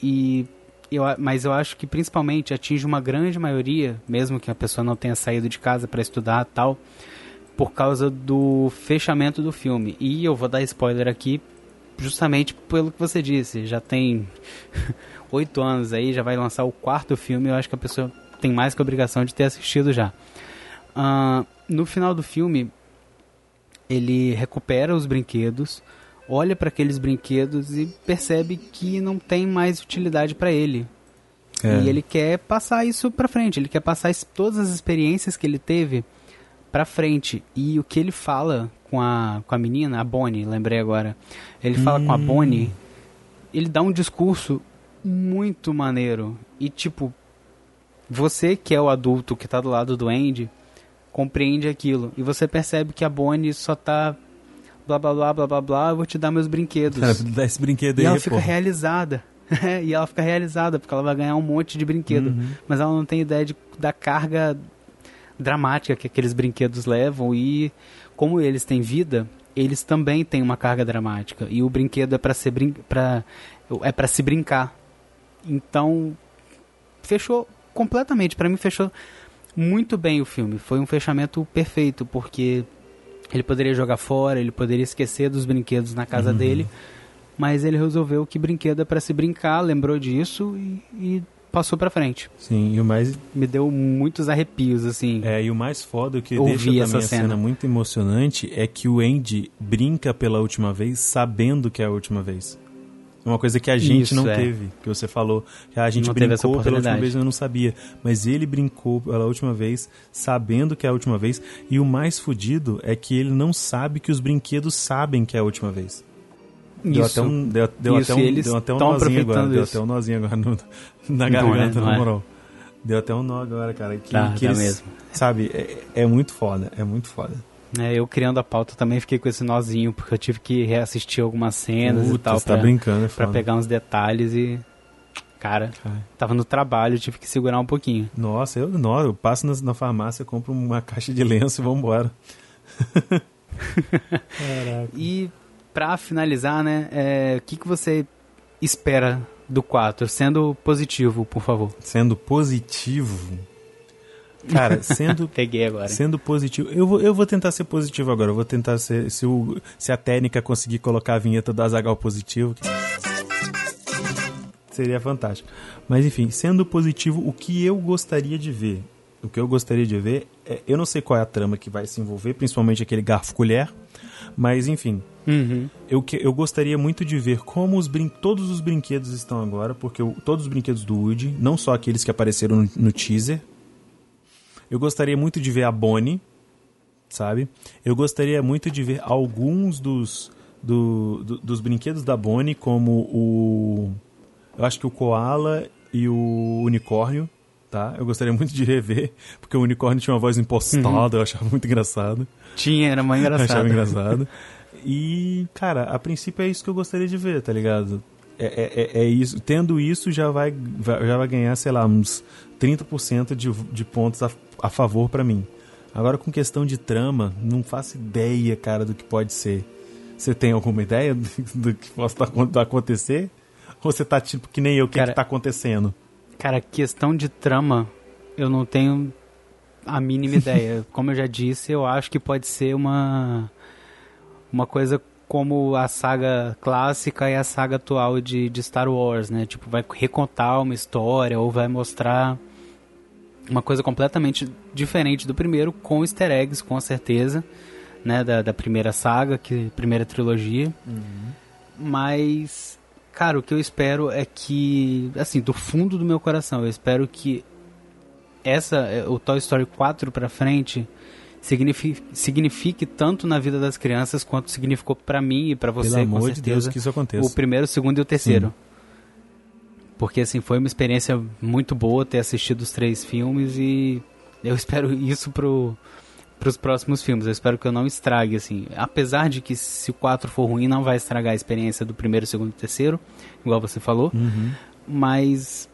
E eu, mas eu acho que principalmente atinge uma grande maioria, mesmo que a pessoa não tenha saído de casa para estudar tal, por causa do fechamento do filme. E eu vou dar spoiler aqui, justamente pelo que você disse. Já tem oito anos aí, já vai lançar o quarto filme. Eu acho que a pessoa tem mais que a obrigação de ter assistido já. Uh, no final do filme, ele recupera os brinquedos, olha para aqueles brinquedos e percebe que não tem mais utilidade para ele. É. E ele quer passar isso para frente, ele quer passar todas as experiências que ele teve para frente. E o que ele fala com a, com a menina, a Bonnie, lembrei agora. Ele fala hum. com a hum. Bonnie, ele dá um discurso muito maneiro. E tipo, você que é o adulto que tá do lado do Andy, compreende aquilo. E você percebe que a Bonnie só tá blá blá blá blá blá blá, eu vou te dar meus brinquedos. Cara, dá esse brinquedo aí, E ela pô. fica realizada. e ela fica realizada, porque ela vai ganhar um monte de brinquedo. Uhum. Mas ela não tem ideia de, da carga dramática que aqueles brinquedos levam e como eles têm vida, eles também têm uma carga dramática. E o brinquedo é para ser brin pra, é para se brincar. Então, fechou completamente, para mim fechou muito bem o filme. Foi um fechamento perfeito, porque ele poderia jogar fora, ele poderia esquecer dos brinquedos na casa uhum. dele, mas ele resolveu que brinquedo é para se brincar, lembrou disso e, e passou para frente. Sim, e o mais me deu muitos arrepios assim. É, e o mais foda o que deixa também essa cena. cena muito emocionante é que o Andy brinca pela última vez sabendo que é a última vez. Uma coisa que a gente Isso, não é. teve, que você falou. Que a gente não brincou pela última vez e eu não sabia. Mas ele brincou pela última vez, sabendo que é a última vez. E o mais fodido é que ele não sabe que os brinquedos sabem que é a última vez. Deu isso. até um, deu, deu isso, até um, deu até um nozinho agora. Deu até um nozinho agora no, na garganta, não é, na moral. Deu até um nó agora, cara. Que, tá, que tá eles, mesmo. Sabe, é, é muito foda, é muito foda. É, eu criando a pauta também fiquei com esse nozinho, porque eu tive que reassistir algumas cenas Puta, e tal. Você pra, tá brincando, é Pra pegar uns detalhes e. Cara, Ai. tava no trabalho, tive que segurar um pouquinho. Nossa, eu, não, eu passo na, na farmácia, compro uma caixa de lenço e vambora. e pra finalizar, né, é, o que, que você espera do 4? Sendo positivo, por favor. Sendo positivo? Cara, sendo. Peguei agora. Sendo positivo. Eu vou, eu vou tentar ser positivo agora. Eu vou tentar ser. Se, o, se a técnica conseguir colocar a vinheta do Azagal positivo. Seria fantástico. Mas enfim, sendo positivo, o que eu gostaria de ver. O que eu gostaria de ver. É, eu não sei qual é a trama que vai se envolver, principalmente aquele garfo-colher. Mas enfim. Uhum. Eu, eu gostaria muito de ver como os brin todos os brinquedos estão agora, porque eu, todos os brinquedos do Woody, não só aqueles que apareceram no, no teaser, eu gostaria muito de ver a Bonnie, sabe? Eu gostaria muito de ver alguns dos, do, do, dos brinquedos da Bonnie, como o. Eu acho que o Koala e o Unicórnio, tá? Eu gostaria muito de rever, porque o Unicórnio tinha uma voz impostada, uhum. eu achava muito engraçado. Tinha, era mais engraçado. eu achava engraçado. E, cara, a princípio é isso que eu gostaria de ver, tá ligado? É, é, é, é isso. Tendo isso, já vai, já vai ganhar, sei lá, uns 30% de, de pontos a, a favor para mim. Agora, com questão de trama, não faço ideia, cara, do que pode ser. Você tem alguma ideia do que possa tá acontecer? Ou você tá tipo que nem eu, o que, cara, que tá acontecendo? Cara, questão de trama, eu não tenho a mínima ideia. Como eu já disse, eu acho que pode ser uma, uma coisa como a saga clássica e a saga atual de, de Star Wars, né? Tipo, vai recontar uma história ou vai mostrar uma coisa completamente diferente do primeiro, com easter eggs, com certeza, né, da, da primeira saga, que primeira trilogia. Uhum. Mas, cara, o que eu espero é que, assim, do fundo do meu coração, eu espero que essa, é, o Toy Story 4 pra frente, signifique, signifique tanto na vida das crianças quanto significou para mim e para você, Pelo amor certeza, de Deus, que isso aconteça. o primeiro, o segundo e o terceiro. Sim. Porque assim, foi uma experiência muito boa ter assistido os três filmes e eu espero isso pro para os próximos filmes. Eu espero que eu não estrague assim. Apesar de que se o 4 for ruim, não vai estragar a experiência do primeiro, segundo e terceiro, igual você falou. Uhum. Mas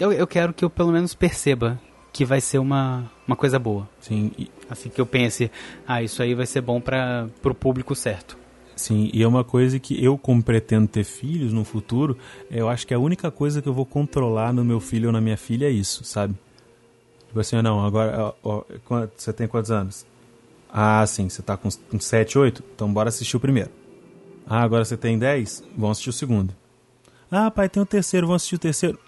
eu, eu quero que eu pelo menos perceba que vai ser uma, uma coisa boa. Sim. Assim que eu pense, ah, isso aí vai ser bom para o público certo. Sim, e é uma coisa que eu, como pretendo ter filhos no futuro, eu acho que a única coisa que eu vou controlar no meu filho ou na minha filha é isso, sabe? Tipo assim, não, agora, ó, ó, você tem quantos anos? Ah, sim, você tá com 7, 8? Então bora assistir o primeiro. Ah, agora você tem 10? Vamos assistir o segundo. Ah, pai, tem o terceiro, vamos assistir o terceiro.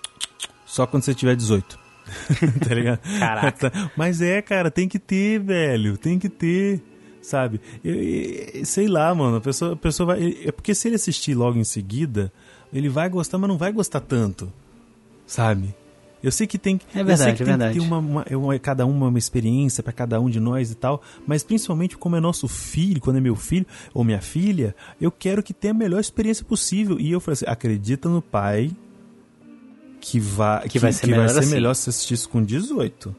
Só quando você tiver 18. tá ligado? Caraca. Mas é, cara, tem que ter, velho. Tem que ter. Sabe? Eu, eu, sei lá, mano. A pessoa, a pessoa vai. É porque se ele assistir logo em seguida, ele vai gostar, mas não vai gostar tanto. Sabe? Eu sei que tem, é verdade, eu sei que é tem verdade. que ter uma, uma, uma, cada uma uma experiência para cada um de nós e tal, mas principalmente como é nosso filho, quando é meu filho ou minha filha, eu quero que tenha a melhor experiência possível. E eu falei assim, acredita no pai que, vai, que, que vai ser, que melhor, vai ser assim. melhor se assistir isso com 18.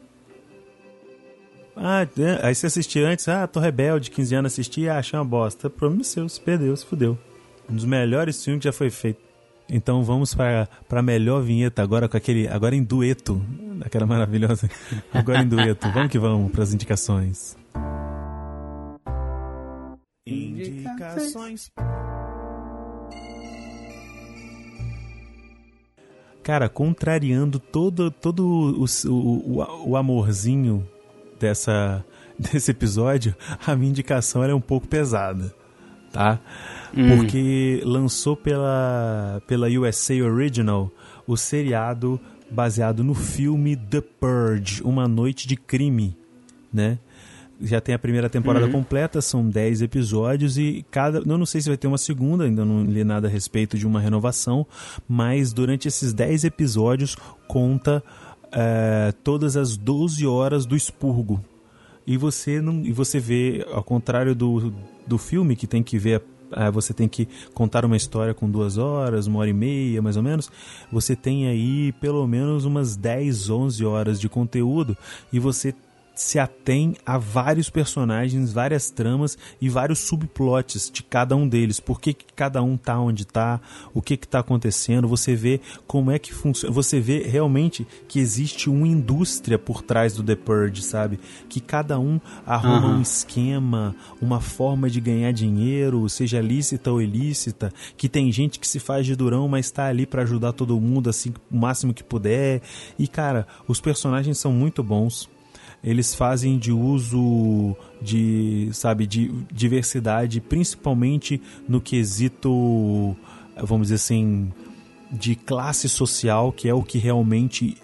Ah, é, aí você assistir antes, ah, tô rebelde, 15 anos assisti, ah, achei uma bosta. Problema seu, se perdeu, se fudeu. Um dos melhores filmes que já foi feito. Então vamos para a melhor vinheta agora com aquele. Agora em dueto. Aquela maravilhosa. Agora em dueto. Vamos que vamos para as indicações. Indicações. Cara, contrariando todo, todo o, o, o, o amorzinho dessa, desse episódio, a minha indicação é um pouco pesada, tá? Hum. Porque lançou pela, pela USA Original o seriado baseado no filme The Purge, Uma Noite de Crime, né? Já tem a primeira temporada Uhum. completa, são 10 episódios e cada. Eu não sei se vai ter uma segunda, ainda não li nada a respeito de uma renovação, mas durante esses 10 episódios conta eh, todas as 12 horas do expurgo. E você não. E você vê, ao contrário do, do filme, que tem que ver você tem que contar uma história com duas horas, uma hora e meia, mais ou menos. Você tem aí pelo menos umas 10, 11 horas de conteúdo e você se atém a vários personagens, várias tramas e vários subplots de cada um deles. Por que, que cada um tá onde tá, o que que tá acontecendo, você vê como é que funciona, você vê realmente que existe uma indústria por trás do The Purge, sabe? Que cada um arruma Aham. um esquema, uma forma de ganhar dinheiro, seja lícita ou ilícita, que tem gente que se faz de durão, mas tá ali para ajudar todo mundo assim o máximo que puder. E cara, os personagens são muito bons eles fazem de uso de, sabe, de diversidade, principalmente no quesito, vamos dizer assim, de classe social, que é o que realmente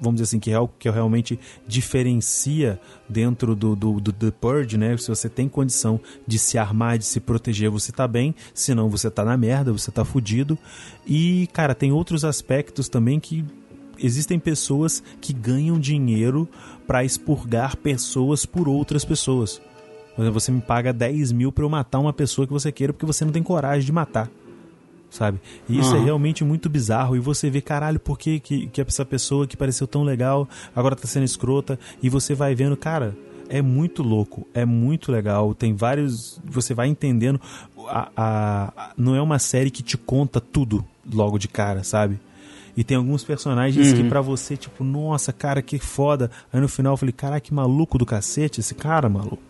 vamos dizer assim, que é o que realmente diferencia dentro do, do, do The Purge, né? Se você tem condição de se armar, de se proteger, você tá bem, senão você tá na merda, você tá fudido. E, cara, tem outros aspectos também que existem pessoas que ganham dinheiro para expurgar pessoas por outras pessoas. Você me paga 10 mil pra eu matar uma pessoa que você queira porque você não tem coragem de matar. Sabe? E isso é Aham. realmente muito bizarro. E você vê, caralho, por que, que, que essa pessoa que pareceu tão legal agora tá sendo escrota? E você vai vendo, cara, é muito louco, é muito legal. Tem vários. Você vai entendendo. A, a- a- não é uma série que te conta tudo logo de cara, sabe? E tem alguns personagens que pra você, tipo, nossa, cara, que foda. Aí no final eu falei, caraca, que maluco do cacete esse cara, maluco.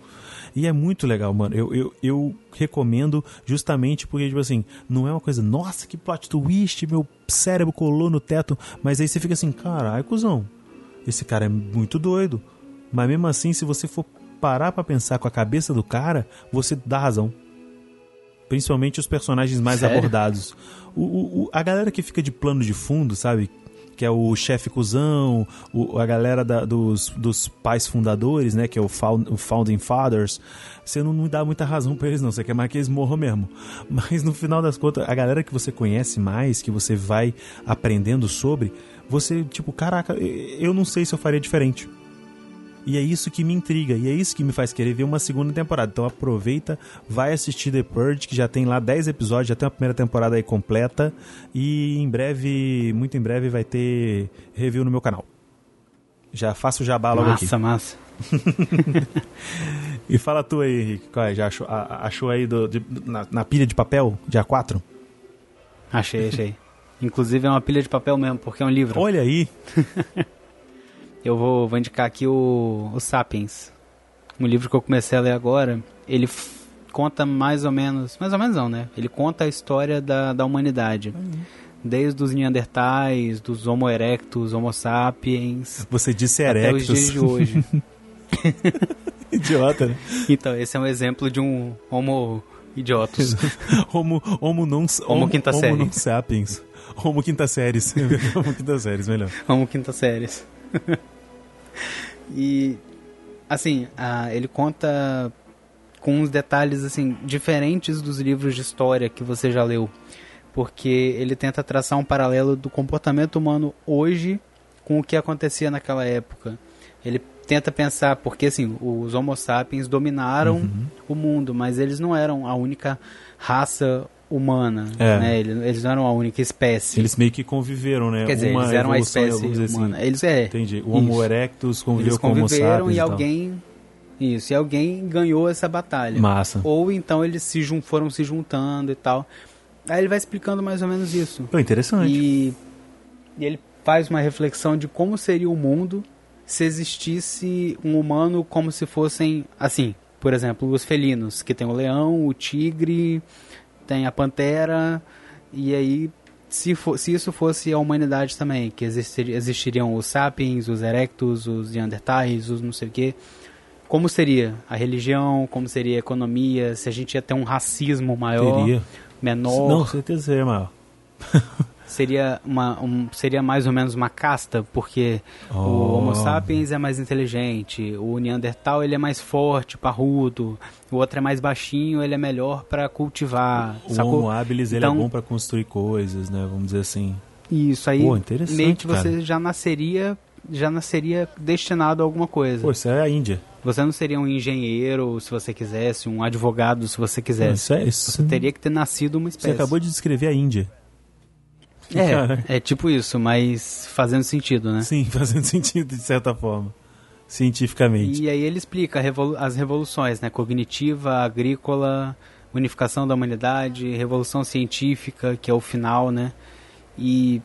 E é muito legal, mano. Eu, eu, eu recomendo justamente porque, tipo assim, não é uma coisa, nossa, que plot twist, meu cérebro colou no teto. Mas aí você fica assim, caralho, cuzão, esse cara é muito doido. Mas mesmo assim, se você for parar pra pensar com a cabeça do cara, você dá razão. Principalmente os personagens mais Sério? abordados. O, o- a galera que fica de plano de fundo, sabe? Que é o chefe cuzão, o- a galera da- dos, dos pais fundadores, né? Que é o, found- o Founding Fathers. Você não, não dá muita razão pra eles, não. Você quer mais que eles morram mesmo. Mas no final das contas, a galera que você conhece mais, que você vai aprendendo sobre, você, tipo, caraca, eu não sei se eu faria diferente. E é isso que me intriga, e é isso que me faz querer ver uma segunda temporada. Então aproveita, vai assistir The Purge, que já tem lá 10 episódios, já tem a primeira temporada aí completa. E em breve, muito em breve, vai ter review no meu canal. Já faço o jabá logo aqui. Massa, massa. E fala tu aí, Henrique, qual é? Já achou, a- a- achou aí do- de- na, na pilha de papel, dia 4? Achei, achei. Inclusive é uma pilha de papel mesmo, porque é um livro. Olha aí, Eu vou, vou indicar aqui o, o Sapiens. Um livro que eu comecei a ler agora. Ele conta mais ou menos. Mais ou menos não, né? Ele conta a história da, da humanidade. Desde os Neandertais, dos Homo erectus, Homo sapiens. você disse Até os erectus. dias de hoje. Idiota, né? Então, esse é um exemplo de um homo idiotos. homo, homo não... Homo quinta série. Homo sapiens. Homo quinta séries. homo quinta séries, melhor. Homo quinta séries. e, assim, ele conta com uns detalhes, assim, diferentes dos livros de história que você já leu. Porque ele tenta traçar um paralelo do comportamento humano hoje com o que acontecia naquela época. Ele tenta pensar, porque assim, os Homo sapiens dominaram uhum. o mundo, mas eles não eram a única raça humana, é. né? Eles, não eram a única espécie. Eles meio que conviveram, né? Quer dizer, Uma eles eram a espécie assim. humana. Assim. Eles é. Entendi. O Homo isso. erectus conviveu eles com o Homo sapiens e, e alguém isso, e alguém ganhou essa batalha. Massa. Ou então eles se foram se juntando e tal. Aí ele vai explicando mais ou menos isso. Pô, interessante. E, e ele faz uma reflexão de como seria o mundo se existisse um humano como se fossem, assim, por exemplo, os felinos, que tem o leão, o tigre, tem a pantera, e aí se, for, se isso fosse a humanidade também, que existir, existiriam os sapiens, os erectus, os neandertais, os não sei o quê, como seria a religião, como seria a economia, se a gente ia ter um racismo maior, menor. Não, certeza seria maior. seria, uma, um, seria mais ou menos uma casta, porque oh. o Homo sapiens é mais inteligente, o Neandertal ele é mais forte, parrudo, o outro é mais baixinho, ele é melhor para cultivar. O sacou? Homo habilis então, ele é então bom para construir coisas, né? Vamos dizer assim. Isso aí, Pô, meio que você já nasceria já nasceria destinado a alguma coisa. Pô, isso é a Índia. Você não seria um engenheiro se você quisesse, um advogado se você quisesse. Isso é isso. Você teria que ter nascido uma espécie. Você acabou de descrever a Índia. É, é tipo isso, mas fazendo sentido, né? Sim, fazendo sentido de certa forma, cientificamente. E aí ele explica revolu as revoluções, né? Cognitiva, agrícola, unificação da humanidade, revolução científica, que é o final, né? E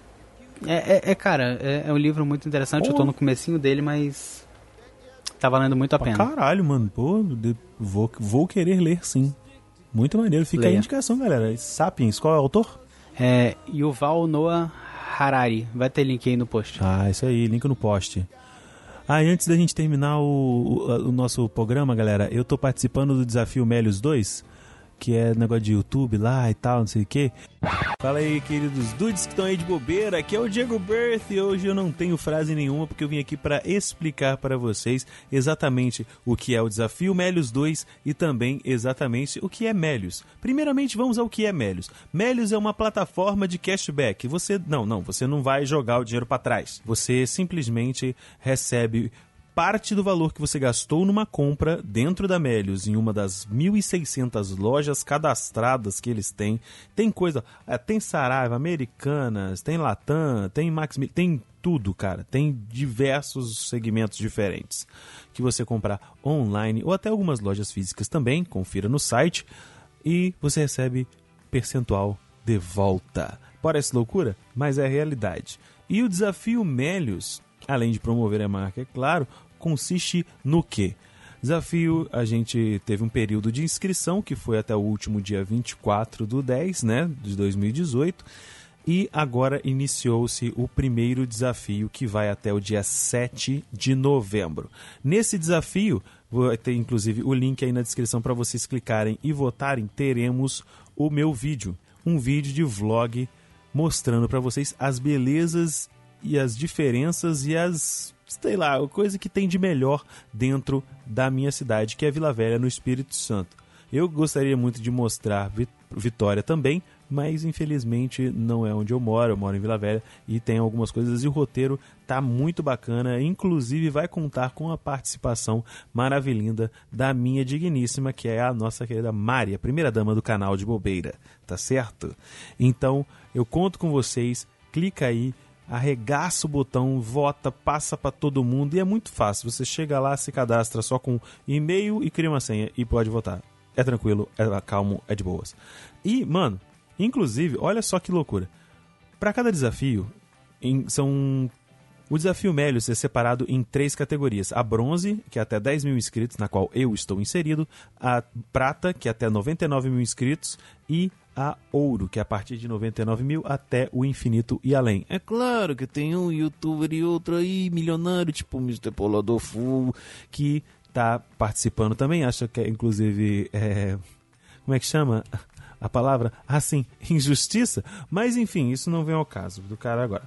é, é, é cara, é, é, um livro muito interessante. Pô. Eu tô no comecinho dele, mas tá valendo muito a pena. Caralho, mano. Pô, vou, vou querer ler sim. Muito maneiro. Fica Leia. a indicação, galera. Sapiens, qual é o autor? É Yuval Noah Harari. Vai ter link aí no post. Ah, isso aí, link no post. Ah, e antes da gente terminar o, o, o nosso programa, galera, eu tô participando do desafio Melios 2 que é negócio de YouTube lá e tal, não sei o que. Fala aí, queridos dudes que estão aí de bobeira. Aqui é o Diego Birth e hoje eu não tenho frase nenhuma porque eu vim aqui para explicar para vocês exatamente o que é o desafio Melios 2 e também exatamente o que é Melios. Primeiramente, vamos ao que é Melios. Melios é uma plataforma de cashback. Você não, não, você não vai jogar o dinheiro para trás. Você simplesmente recebe parte do valor que você gastou numa compra dentro da Melios, em uma das 1.600 lojas cadastradas que eles têm. Tem coisa, é, tem Saraiva, Americanas, tem Latam, tem Max, tem tudo, cara. Tem diversos segmentos diferentes que você comprar online ou até algumas lojas físicas também. Confira no site e você recebe percentual de volta. Parece loucura, mas é realidade. E o desafio Melios, além de promover a marca, é claro, consiste no quê? Desafio, a gente teve um período de inscrição que foi até o último dia 24 do 10, né, de 2018. E agora iniciou-se o primeiro desafio que vai até o dia 7 de novembro. Nesse desafio, vou ter inclusive o link aí na descrição para vocês clicarem e votarem. Teremos o meu vídeo, um vídeo de vlog mostrando para vocês as belezas e as diferenças e as sei lá, coisa que tem de melhor dentro da minha cidade, que é Vila Velha, no Espírito Santo. Eu gostaria muito de mostrar Vitória também, mas infelizmente não é onde eu moro. Eu moro em Vila Velha e tem algumas coisas e o roteiro tá muito bacana. Inclusive vai contar com a participação maravilhinda da minha digníssima, que é a nossa querida Mari, a primeira dama do canal de Bobeira, tá certo? Então eu conto com vocês. Clica aí, arregaça o botão, vota, passa para todo mundo e é muito fácil. Você chega lá, se cadastra só com e-mail e cria uma senha e pode votar. É tranquilo, é calmo, é de boas. E, mano, inclusive, olha só que loucura. Para cada desafio, em, são o desafio Melios é separado em três categorias: a bronze, que é até 10 mil inscritos, na qual eu estou inserido, a prata, que é até 99 mil inscritos, e a ouro, que é a partir de 99 mil até o infinito e além. É claro que tem um youtuber e outro aí, milionário, tipo o Mr. Polador que tá participando também. Acho que é, inclusive, é, como é que chama a palavra? Ah, sim, injustiça. Mas enfim, isso não vem ao caso do cara agora.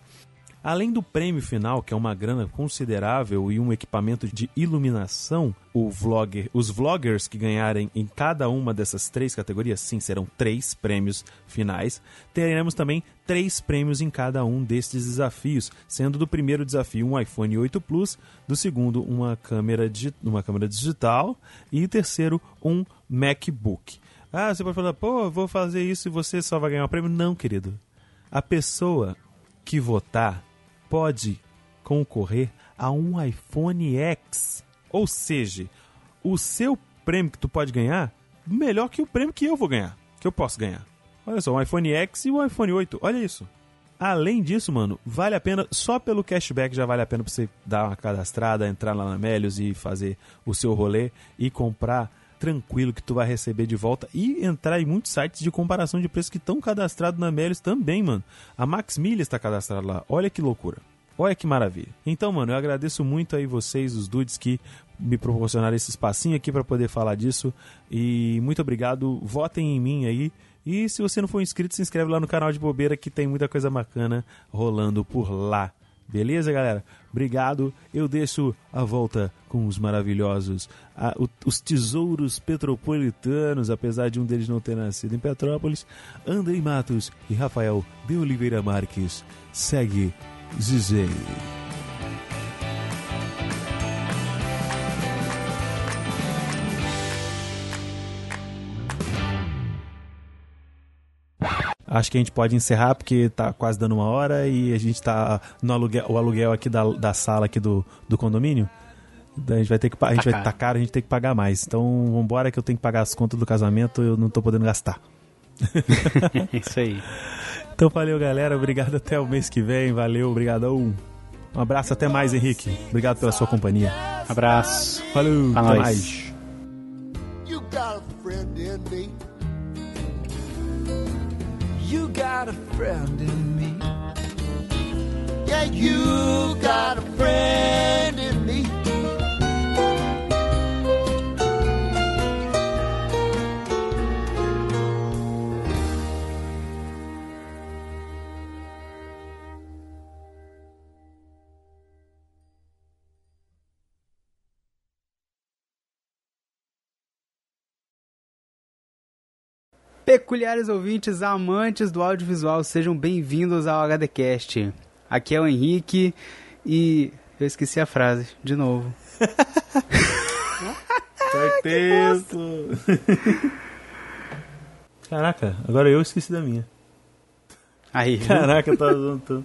Além do prêmio final, que é uma grana considerável e um equipamento de iluminação, vlogger, os vloggers que ganharem em cada uma dessas três categorias, sim, serão três prêmios finais. Teremos também três prêmios em cada um destes desafios, sendo do primeiro desafio um iPhone 8 Plus, do segundo uma câmera, uma câmera digital e terceiro um MacBook. Ah, você pode falar, pô, vou fazer isso e você só vai ganhar um prêmio? Não, querido. A pessoa que votar pode concorrer a um iPhone X. Ou seja, o seu prêmio que tu pode ganhar melhor que o prêmio que eu vou ganhar, que eu posso ganhar. Olha só, um iPhone X e um iPhone 8. Olha isso. Além disso, mano, vale a pena, só pelo cashback já vale a pena pra você dar uma cadastrada, entrar lá na Melios e fazer o seu rolê e comprar tranquilo que tu vai receber de volta e entrar em muitos sites de comparação de preço que estão cadastrados na Melios também, mano. A Max está cadastrada lá. Olha que loucura. Olha que maravilha. Então, mano, eu agradeço muito aí vocês, os dudes que me proporcionaram esse espacinho aqui para poder falar disso. E muito obrigado. Votem em mim aí. E se você não for inscrito, se inscreve lá no canal de bobeira que tem muita coisa bacana rolando por lá. Beleza, galera? Obrigado. Eu deixo a volta com os maravilhosos, a, o, os tesouros petropolitanos, apesar de um deles não ter nascido em Petrópolis, Andrei Matos e Rafael de Oliveira Marques. Segue Zizei. Acho que a gente pode encerrar porque tá quase dando uma hora e a gente tá no aluguel, o aluguel aqui da, da sala aqui do, do condomínio. A gente vai ter que a gente tá vai tá caro, a gente tem que pagar mais. Então, vambora que eu tenho que pagar as contas do casamento, eu não tô podendo gastar. Isso aí. Então valeu, galera. Obrigado até o mês que vem. Valeu, obrigadão. Um abraço, até mais, Henrique. Obrigado pela sua companhia. Abraço. Valeu, pra até mais. You got a friend in me. Yeah, you got a friend in me. Peculiares ouvintes, amantes do audiovisual, sejam beivindos ao HDcast. Aqui é o Henrique e eu esqueci a frase de novo. Certeza. Caraca, agora eu esqueci da minha. Aí? Caraca, eu tava junto.